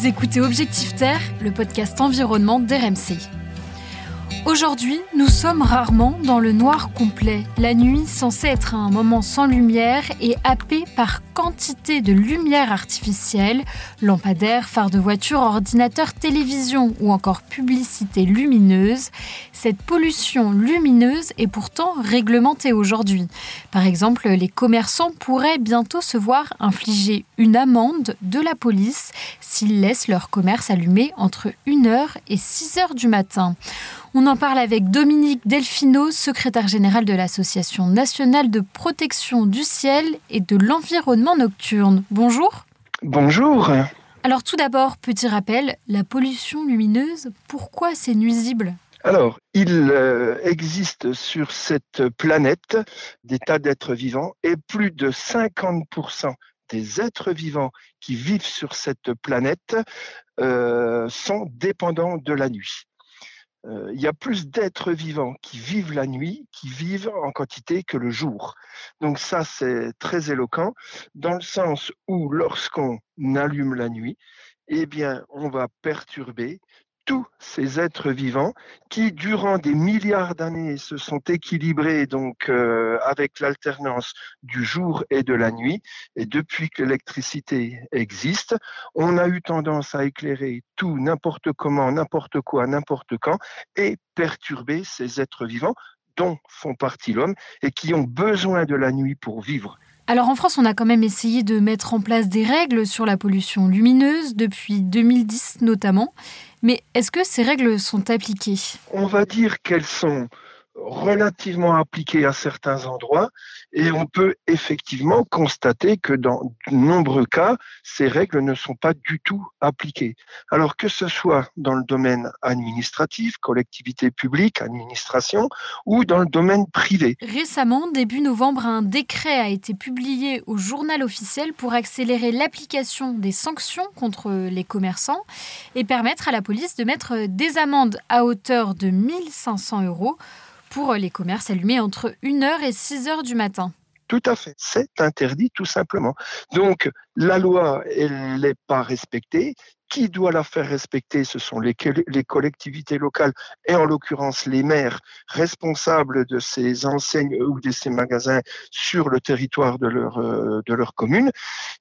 Vous écoutez Objectif Terre, le podcast environnement d'RMC. Aujourd'hui, nous sommes rarement dans le noir complet. La nuit, censée être un moment sans lumière, est happée par quantité de lumière artificielle, lampadaires, phares de voiture, ordinateurs, télévision ou encore publicité lumineuse. Cette pollution lumineuse est pourtant réglementée aujourd'hui. Par exemple, les commerçants pourraient bientôt se voir infliger une amende de la police s'ils laissent leur commerce allumé entre 1h et 6h du matin. On en parle avec Dominique Delfino, secrétaire général de l'Association nationale de protection du ciel et de l'environnement nocturne. Bonjour. Bonjour. Alors tout d'abord, petit rappel, la pollution lumineuse, pourquoi c'est nuisible? Alors, il euh, existe sur cette planète des tas d'êtres vivants et plus de 50% des êtres vivants qui vivent sur cette planète euh, sont dépendants de la nuit. Euh, il y a plus d'êtres vivants qui vivent la nuit, qui vivent en quantité que le jour. Donc ça, c'est très éloquent, dans le sens où lorsqu'on allume la nuit, eh bien, on va perturber tous ces êtres vivants qui, durant des milliards d'années, se sont équilibrés donc euh, avec l'alternance du jour et de la nuit. Et depuis que l'électricité existe, on a eu tendance à éclairer tout, n'importe comment, n'importe quoi, n'importe quand, et perturber ces êtres vivants dont font partie l'homme et qui ont besoin de la nuit pour vivre. Alors en France, on a quand même essayé de mettre en place des règles sur la pollution lumineuse depuis 2010 notamment. Mais est-ce que ces règles sont appliquées? On va dire qu'elles sont relativement appliquées à certains endroits et on peut effectivement constater que dans de nombreux cas, ces règles ne sont pas du tout appliquées. Alors que ce soit dans le domaine administratif, collectivité publique, administration, ou dans le domaine privé. Récemment, début novembre, un décret a été publié au journal officiel pour accélérer l'application des sanctions contre les commerçants et permettre à la police de mettre des amendes à hauteur de 1500 euros pour les commerces allumés entre 1h et 6h du matin. Tout à fait. C'est interdit tout simplement. Donc, la loi, elle n'est pas respectée. Qui doit la faire respecter? Ce sont les, les collectivités locales et en l'occurrence les maires responsables de ces enseignes ou de ces magasins sur le territoire de leur, euh, de leur commune.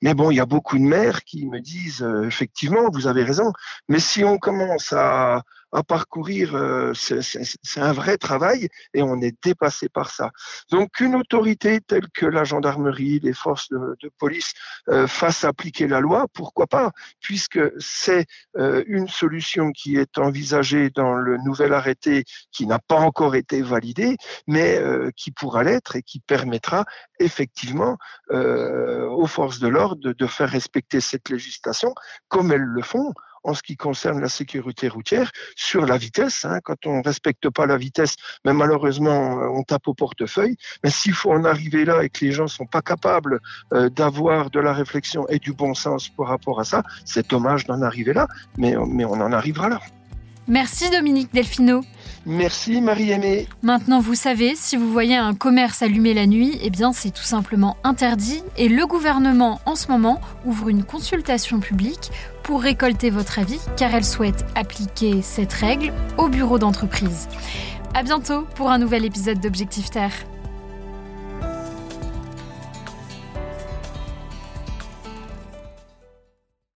Mais bon, il y a beaucoup de maires qui me disent, euh, effectivement, vous avez raison, mais si on commence à, à parcourir, euh, c'est un vrai travail et on est dépassé par ça. Donc une autorité telle que la gendarmerie, les forces de, police euh, fasse appliquer la loi, pourquoi pas, puisque c'est euh, une solution qui est envisagée dans le nouvel arrêté qui n'a pas encore été validé, mais euh, qui pourra l'être et qui permettra effectivement aux forces de l'ordre de faire respecter cette législation comme elles le font en ce qui concerne la sécurité routière sur la vitesse. Hein, quand on ne respecte pas la vitesse, mais malheureusement, euh, on tape au portefeuille. Mais s'il faut en arriver là et que les gens sont pas capables euh, d'avoir de la réflexion et du bon sens par rapport à ça, c'est dommage d'en arriver là, mais on en arrivera là. Merci Dominique Delfino. Merci Marie-Aimée. Maintenant, vous savez, si vous voyez un commerce allumé la nuit, eh bien c'est tout simplement interdit et le gouvernement en ce moment ouvre une consultation publique pour récolter votre avis car elle souhaite appliquer cette règle au bureau d'entreprise. À bientôt pour un nouvel épisode d'Objectif Terre.